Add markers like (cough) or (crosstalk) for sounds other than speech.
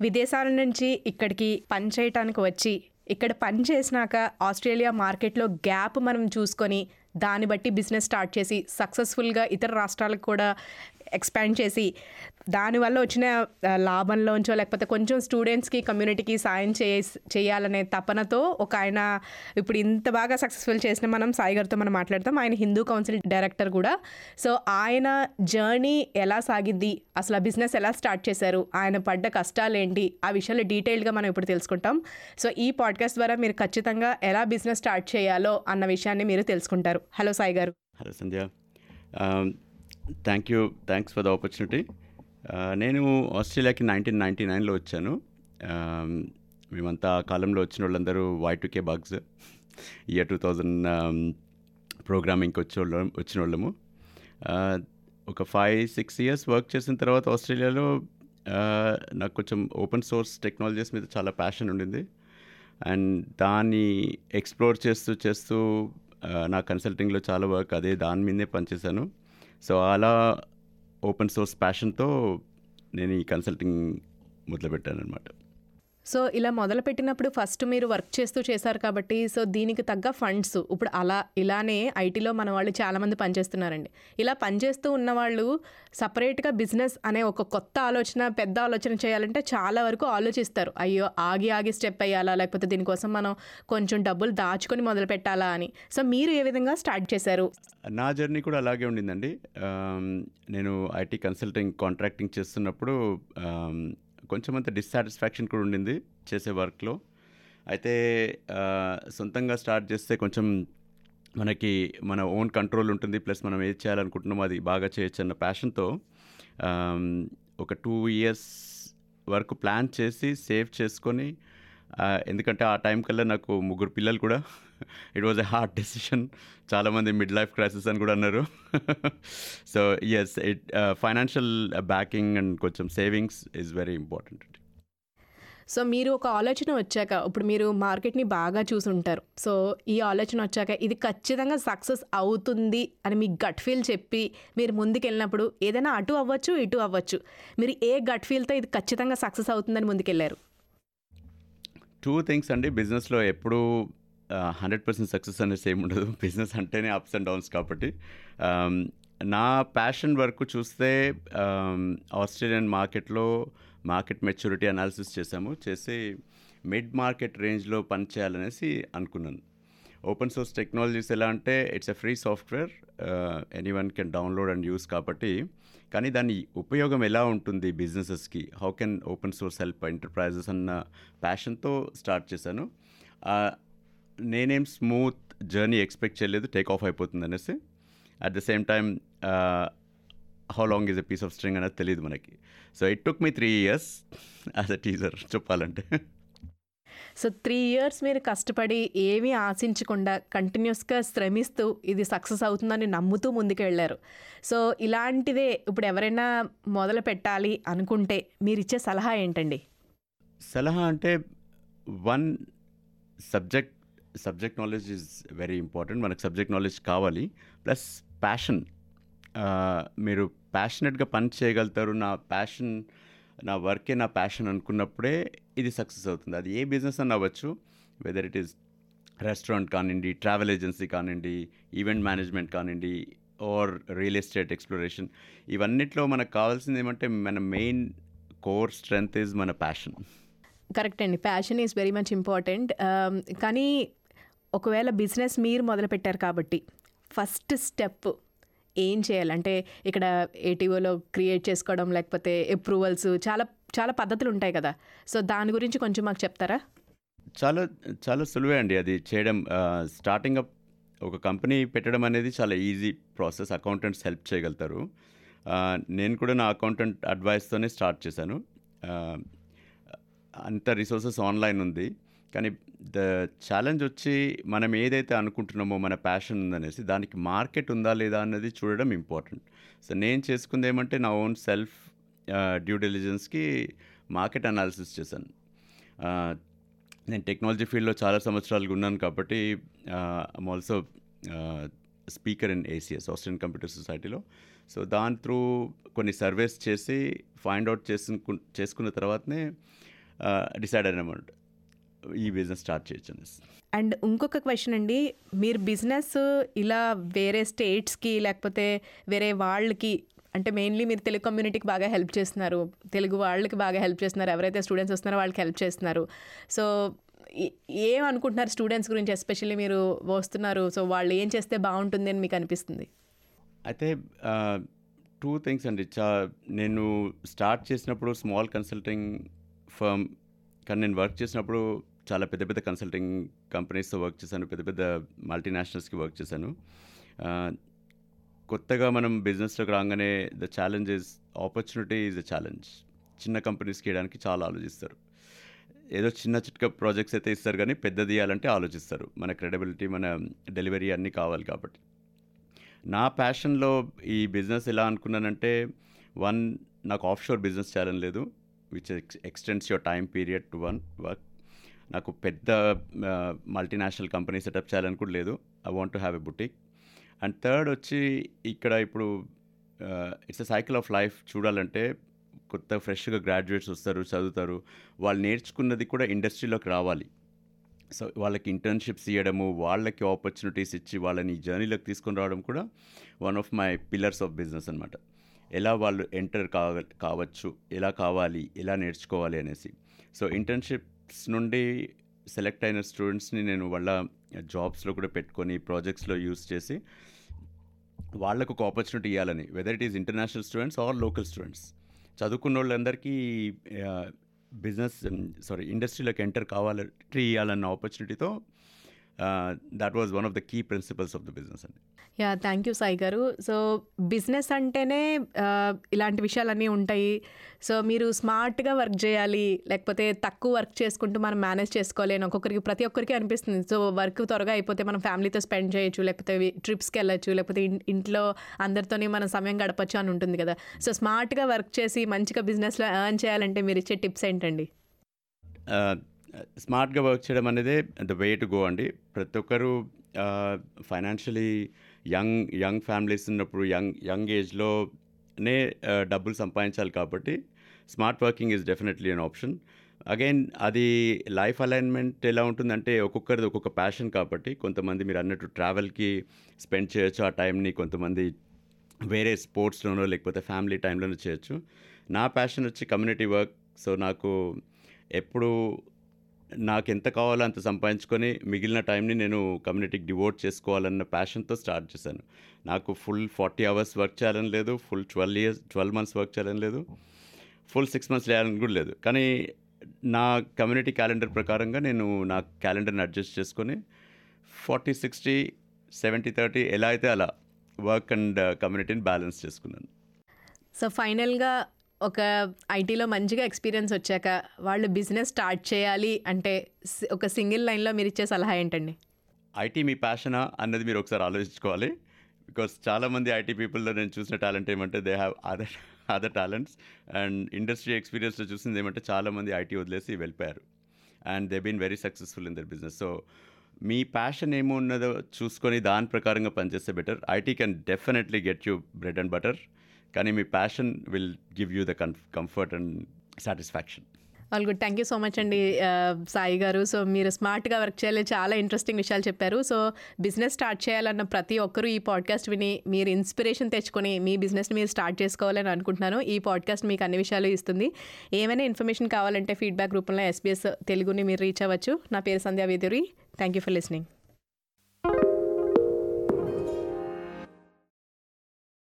విదేశాల నుంచి ఇక్కడికి పని చేయటానికి వచ్చి ఇక్కడ పని చేసినాక ఆస్ట్రేలియా మార్కెట్లో గ్యాప్ మనం చూసుకొని దాన్ని బట్టి బిజినెస్ స్టార్ట్ చేసి సక్సెస్ఫుల్గా ఇతర రాష్ట్రాలకు కూడా ఎక్స్పాండ్ చేసి దానివల్ల వచ్చిన లాభంలోంచో లేకపోతే కొంచెం స్టూడెంట్స్కి కమ్యూనిటీకి సాయం చే చేయాలనే తపనతో ఒక ఆయన ఇప్పుడు ఇంత బాగా సక్సెస్ఫుల్ చేసిన మనం సాయి గారితో మనం మాట్లాడతాం. ఆయన హిందూ కౌన్సిల్ డైరెక్టర్ కూడా. సో ఆయన జర్నీ ఎలా సాగింది? అసలు ఆ బిజినెస్ ఎలా స్టార్ట్ చేశారు? ఆయన పడ్డ కష్టాలు ఏంటి ఆ విషయాలు డీటెయిల్డ్గా మనం ఇప్పుడు తెలుసుకుంటాం. సో ఈ పాడ్కాస్ట్ ద్వారా మీరు ఖచ్చితంగా ఎలా బిజినెస్ స్టార్ట్ చేయాలో అన్న విషయాన్ని మీరు తెలుసుకుంటారు. Hello Sai garu. Hello Sandhya thank you thanks for the opportunity నేను ఆస్ట్రేలియాకి నైన్టీన్ నైంటీ నైన్లో వచ్చాను. Um, మేమంతా ఆ కాలంలో వచ్చిన వాళ్ళందరూ Y two K bugs year two thousand ప్రోగ్రామింగ్కి వచ్చే వాళ్ళం వచ్చిన వాళ్ళము ఒక ఫైవ్ సిక్స్ ఇయర్స్ వర్క్ చేసిన తర్వాత ఆస్ట్రేలియాలో uh, నాకు కొంచెం ఓపెన్ సోర్స్ టెక్నాలజీస్ మీద చాలా ప్యాషన్ ఉండింది. అండ్ దాన్ని ఎక్స్ప్లోర్ చేస్తూ చేస్తూ uh, నా కన్సల్టింగ్లో చాలా వర్క్ అదే దాని మీదే పనిచేశాను. సో అలా ఓపెన్ సోర్స్ ప్యాషన్తో నేను ఈ కన్సల్టింగ్ మొదలుపెట్టాను అనమాట సో ఇలా మొదలుపెట్టినప్పుడు ఫస్ట్ మీరు వర్క్ చేస్తూ చేశారు కాబట్టి సో దీనికి తగ్గ ఫండ్స్. ఇప్పుడు అలా ఇలానే ఐటీలో మన వాళ్ళు చాలామంది పనిచేస్తున్నారండి. ఇలా పనిచేస్తూ ఉన్న వాళ్ళు సపరేట్గా బిజినెస్ అనే ఒక కొత్త ఆలోచన పెద్ద ఆలోచన చేయాలంటే చాలా వరకు ఆలోచిస్తారు. అయ్యో ఆగి ఆగి స్టెప్ అయ్యాలా? లేకపోతే దీనికోసం మనం కొంచెం డబ్బులు దాచుకొని మొదలు పెట్టాలా అని. సో మీరు ఏ విధంగా స్టార్ట్ చేశారు? నా జర్నీ కూడా అలాగే ఉండిందండి. నేను ఐటీ కన్సల్టింగ్ కాంట్రాక్టింగ్ చేస్తున్నప్పుడు కొంచెం అంత డిస్సాటిస్ఫాక్షన్ కూడా ఉండింది చేసే వర్క్లో అయితే సొంతంగా స్టార్ట్ చేస్తే కొంచెం మనకి మన ఓన్ కంట్రోల్ ఉంటుంది ప్లస్ మనం ఏది చేయాలనుకుంటున్నామో అది బాగా చేయొచ్చు అన్న ప్యాషన్తో ఒక టూ ఇయర్స్ వరకు ప్లాన్ చేసి సేవ్ చేసుకొని ఎందుకంటే ఆ టైం కల్లా నాకు ముగ్గురు పిల్లలు కూడా it was a hard decision చాలామంది మిడ్ లైఫ్ క్రైసిస్ అని కూడా అన్నారు. So yes it financial backing and కొంచెం savings is very important so మీరు ఒక ఆలోచన వచ్చాక ఇప్పుడు మీరు మార్కెట్ని బాగా చూసుంటారు. సో ఈ ఆలోచన వచ్చాక ఇది ఖచ్చితంగా సక్సెస్ అవుతుంది అని మీ గట్ ఫీల్ చెప్పి మీరు ముందుకు వెళ్ళినప్పుడు ఏదైనా అటు అవ్వచ్చు ఇటు అవ్వచ్చు. మీరు ఏ గట్ ఫీల్తో ఇది ఖచ్చితంగా సక్సెస్ అవుతుందని ముందుకెళ్ళారు? టూ థింగ్స్ అండి. బిజినెస్లో ఎప్పుడూ హండ్రెడ్ పర్సెంట్ సక్సెస్ అనేసి ఏమి ఉండదు. (laughs) బిజినెస్ అంటేనే అప్స్ అండ్ డౌన్స్ కాబట్టి. నా ప్యాషన్ వరకు చూస్తే ఆస్ట్రేలియన్ మార్కెట్లో మార్కెట్ మెచ్యూరిటీ అనాలిసిస్ చేశాము. చేసి మిడ్ మార్కెట్ రేంజ్లో పనిచేయాలనేసి అనుకున్నాను. ఓపెన్ సోర్స్ టెక్నాలజీస్ ఎలా అంటే it's a free software anyone can download and use కాబట్టి. కానీ దాని ఉపయోగం ఎలా ఉంటుంది బిజినెసెస్కి? How can open source help enterprises అన్న ప్యాషన్తో స్టార్ట్ చేశాను. నేనేం స్మూత్ జర్నీ ఎక్స్పెక్ట్ చేయలేదు టేక్ ఆఫ్ అయిపోతుంది అనేసి. At the same time how long is a piece of string అనేది తెలియదు మనకి. So it took me three years as a teaser చెప్పాలంటే. సో త్రీ ఇయర్స్ మీరు కష్టపడి ఏమీ ఆశించకుండా కంటిన్యూస్గా శ్రమిస్తూ ఇది సక్సెస్ అవుతుందని నమ్ముతూ ముందుకు వెళ్ళారు సో ఇలాంటిదే ఇప్పుడు ఎవరైనా మొదలు పెట్టాలి అనుకుంటే మీరు ఇచ్చే సలహా ఏంటండి? సలహా అంటే one subject subject knowledge is very important మనకు సబ్జెక్ట్ నాలెడ్జ్ కావాలి. ప్లస్ ప్యాషన్ మీరు ప్యాషనెట్గా పని చేయగలుగుతారు. నా ప్యాషన్ నా వర్కే నా ప్యాషన్ అనుకున్నప్పుడే ఇది సక్సెస్ అవుతుంది. అది ఏ బిజినెస్ అని అవ్వచ్చు. వెదర్ ఇట్ ఈస్ రెస్టారెంట్ కానివ్వండి ట్రావెల్ ఏజెన్సీ కానివ్వండి ఈవెంట్ మేనేజ్మెంట్ కానివ్వండి ఆర్ రియల్ ఎస్టేట్ ఎక్స్ప్లోరేషన్ ఇవన్నిట్లో మనకు కావాల్సింది ఏమంటే మన మెయిన్ కోర్ స్ట్రెంగ్త్ ఈజ్ మన ప్యాషన్ కరెక్ట్ అండి. Passion is very much important కానీ ఒకవేళ బిజినెస్ మీరు మొదలుపెట్టారు కాబట్టి ఫస్ట్ స్టెప్ ఏం చేయాలంటే ఇక్కడ ఏటీఓలో క్రియేట్ చేసుకోవడం లేకపోతే అప్రూవల్స్ చాలా చాలా పద్ధతులు ఉంటాయి కదా. సో దాని గురించి కొంచెం మాకు చెప్తారా? చాలా చాలా సులువే అండి అది చేయడం. స్టార్టింగ్ అప్ ఒక కంపెనీ పెట్టడం అనేది చాలా ఈజీ ప్రాసెస్ అకౌంటెంట్స్ హెల్ప్ చేయగలుగుతారు. నేను కూడా నా అకౌంటెంట్ అడ్వైస్తోనే స్టార్ట్ చేశాను. అంత రిసోర్సెస్ ఆన్లైన్ ఉంది. కానీ ద ఛాలెంజ్ వచ్చి మనం ఏదైతే అనుకుంటున్నామో మన ప్యాషన్ ఉందనేసి దానికి మార్కెట్ ఉందా లేదా అన్నది చూడడం ఇంపార్టెంట్. సో నేను చేసుకుంది ఏమంటే నా ఓన్ సెల్ఫ్ డ్యూ డెలిజెన్స్కి మార్కెట్ అనాలిసిస్ చేశాను. నేను టెక్నాలజీ ఫీల్డ్లో చాలా సంవత్సరాలుగా ఉన్నాను కాబట్టి I'm also speaker in ACS Australian computer సొసైటీలో సో దాని త్రూ కొన్ని సర్వేస్ చేసి ఫైండ్ అవుట్ చేసుకు చేసుకున్న తర్వాతనే డిసైడ్ అయిన అమౌంట్ ఈ బిజినెస్ స్టార్ట్ చేయొచ్చు అనేసి. అండ్ ఇంకొక క్వశ్చన్ అండి మీరు బిజినెస్ ఇలా వేరే స్టేట్స్కి లేకపోతే వేరే వాళ్ళకి అంటే మెయిన్లీ మీరు తెలుగు కమ్యూనిటీకి బాగా హెల్ప్ చేస్తున్నారు తెలుగు వాళ్ళకి బాగా హెల్ప్ చేస్తున్నారు ఎవరైతే స్టూడెంట్స్ వస్తున్నారో వాళ్ళకి హెల్ప్ చేస్తున్నారు. సో ఏమనుకుంటున్నారు స్టూడెంట్స్ గురించి ఎస్పెషల్లీ మీరు వస్తున్నారు సో వాళ్ళు ఏం చేస్తే బాగుంటుంది అని మీకు అనిపిస్తుంది? అయితే టూ థింగ్స్ అండి. చా నేను స్టార్ట్ చేసినప్పుడు స్మాల్ కన్సల్టింగ్ ఫర్మ్ కానీ నేను వర్క్ చేసినప్పుడు చాలా పెద్ద పెద్ద కన్సల్టింగ్ కంపెనీస్తో వర్క్ చేశాను పెద్ద పెద్ద మల్టీనేషనల్స్కి వర్క్ చేశాను. కొత్తగా మనం బిజినెస్లోకి రాగానే the challenge is opportunity is a challenge చిన్న కంపెనీస్కి వేయడానికి చాలా ఆలోచిస్తారు. ఏదో చిన్న చిట్క ప్రాజెక్ట్స్ అయితే ఇస్తారు కానీ పెద్దది ఇవ్వాలంటే ఆలోచిస్తారు. మన క్రెడిబిలిటీ మన డెలివరీ అన్నీ కావాలి కాబట్టి. నా ప్యాషన్లో ఈ బిజినెస్ ఎలా అనుకున్నానంటే వన్ నాకు ఆఫ్షోర్ బిజినెస్ చేయాలని లేదు which extends your time period to one work నాకు పెద్ద మల్టీనేషనల్ కంపెనీ సెటప్ చేయాలని కూడా లేదు. I want to have a boutique and third వచ్చి ఇక్కడ ఇప్పుడు it's a cycle of life చూడాలంటే కొత్త ఫ్రెష్గా గ్రాడ్యుయేట్స్ వస్తారు చదువుతారు. వాళ్ళు నేర్చుకున్నది కూడా ఇండస్ట్రీలోకి రావాలి. సో వాళ్ళకి ఇంటర్న్షిప్స్ ఇవ్వడము వాళ్ళకి ఆపర్చునిటీస్ ఇచ్చి వాళ్ళని ఈ జర్నీలోకి తీసుకొని రావడం కూడా one of my pillars of business అనమాట ఎలా వాళ్ళు ఎంటర్ కావ కావచ్చు ఎలా కావాలి ఎలా నేర్చుకోవాలి అనేసి. సో ఇంటర్న్షిప్ ఇంటర్న్షిప్స్ నుండి సెలెక్ట్ అయిన స్టూడెంట్స్ని నేను వాళ్ళ జాబ్స్లో కూడా పెట్టుకొని ప్రాజెక్ట్స్లో యూస్ చేసి వాళ్ళకు ఒక ఆపర్చునిటీ ఇవ్వాలని. Whether it is international students or local students చదువుకున్న వాళ్ళందరికీ బిజినెస్ సారీ ఇండస్ట్రీలోకి ఎంటర్ కావాలి ట్రీ ఇవ్వాలన్న ఆపర్చునిటీతో that was one of the key principles of the business అండి. Yeah thank you Sai garu so business అంటేనే ఇలాంటి విషయాలన్నీ ఉంటాయి. సో మీరు స్మార్ట్గా వర్క్ చేయాలి లేకపోతే తక్కువ వర్క్ చేసుకుంటూ మనం మేనేజ్ చేసుకోవాలి అని ఒక్కొక్కరికి ప్రతి ఒక్కరికి అనిపిస్తుంది. సో వర్క్ త్వరగా అయిపోతే మనం ఫ్యామిలీతో స్పెండ్ చేయొచ్చు లేకపోతే ట్రిప్స్కి వెళ్ళచ్చు లేకపోతే ఇంట్లో అందరితోనే మనం సమయం గడపచ్చు అని ఉంటుంది కదా. సో స్మార్ట్గా వర్క్ చేసి మంచిగా బిజినెస్లో ఎర్న్ చేయాలంటే మీరు ఇచ్చే టిప్స్ ఏంటండి? స్మార్ట్గా వర్క్ చేయడం అనేది ద వే టు గో అండి. ప్రతి ఒక్కరు ఫైనాన్షియలీ యంగ్ యంగ్ ఫ్యామిలీస్ ఉన్నప్పుడు యంగ్ యంగ్ ఏజ్లోనే డబ్బులు సంపాదించాలి కాబట్టి smart working is definitely an option. Again అది లైఫ్ అలైన్మెంట్ ఎలా ఉంటుందంటే ఒక్కొక్కరిది ఒక్కొక్క ప్యాషన్ కాబట్టి కొంతమంది మీరు అన్నట్టు ట్రావెల్కి స్పెండ్ చేయొచ్చు ఆ టైంని కొంతమంది వేరే స్పోర్ట్స్లోనో లేకపోతే ఫ్యామిలీ టైంలోనో చేయొచ్చు. నా ప్యాషన్ వచ్చి కమ్యూనిటీ వర్క్. సో నాకు ఎప్పుడు నాకు ఎంత కావాలో అంత సంపాదించుకొని మిగిలిన టైంని నేను కమ్యూనిటీకి డివోట్ చేసుకోవాలన్న ప్యాషన్తో స్టార్ట్ చేశాను. నాకు ఫుల్ ఫార్టీ అవర్స్ వర్క్ చేయాలని లేదు full twelve years twelve months work చేయాలని లేదు ఫుల్ సిక్స్ మంత్స్ చేయాలని కూడా లేదు. కానీ నా కమ్యూనిటీ క్యాలెండర్ ప్రకారంగా నేను నా క్యాలెండర్ని అడ్జస్ట్ చేసుకొని ఫార్టీ సిక్స్టీ సెవెంటీ థర్టీ ఎలా అయితే అలా వర్క్ అండ్ కమ్యూనిటీని బ్యాలెన్స్ చేసుకున్నాను. సో ఫైనల్గా ఒక ఐటీలో మంచిగా ఎక్స్పీరియన్స్ వచ్చాక వాళ్ళు బిజినెస్ స్టార్ట్ చేయాలి అంటే ఒక సింగిల్ లైన్లో మీరు ఇచ్చే సలహా ఏంటండి? ఐటీ మీ ప్యాషనా అన్నది మీరు ఒకసారి ఆలోచించుకోవాలి. బికాస్ చాలామంది ఐటీ పీపుల్లో నేను చూసిన టాలెంట్ ఏమంటే they have other other talents. And industry ఎక్స్పీరియన్స్లో చూసింది ఏమంటే చాలామంది ఐటీ వదిలేసి వెళ్ళిపోయారు. And they been very successful in their business. So me passion ఏమో ఉన్నదో చూసుకొని దాని ప్రకారంగా పనిచేస్తే better. IT can definitely get you bread and butter. కానీ మీ passion will give you the comfort and satisfaction all good thank you so much అండి Sai garu. So మీరు స్మార్ట్గా వర్క్ చేయాలి. చాలా ఇంట్రెస్టింగ్ విషయాలు చెప్పారు. సో బిజినెస్ స్టార్ట్ చేయాలన్న ప్రతి ఒక్కరూ ఈ పాడ్కాస్ట్ విని మీరు ఇన్స్పిరేషన్ తెచ్చుకొని మీ బిజినెస్ని మీరు స్టార్ట్ చేసుకోవాలని అనుకుంటున్నాను. ఈ పాడ్కాస్ట్ మీకు అన్ని విషయాలు ఇస్తుంది. ఏమైనా ఇన్ఫర్మేషన్ కావాలంటే ఫీడ్బ్యాక్ రూపంలో ఎస్బీఎస్ తెలుగుని మీరు రీచ్ అవ్వచ్చు. నా పేరు Sandhya Veduri. Thank you for listening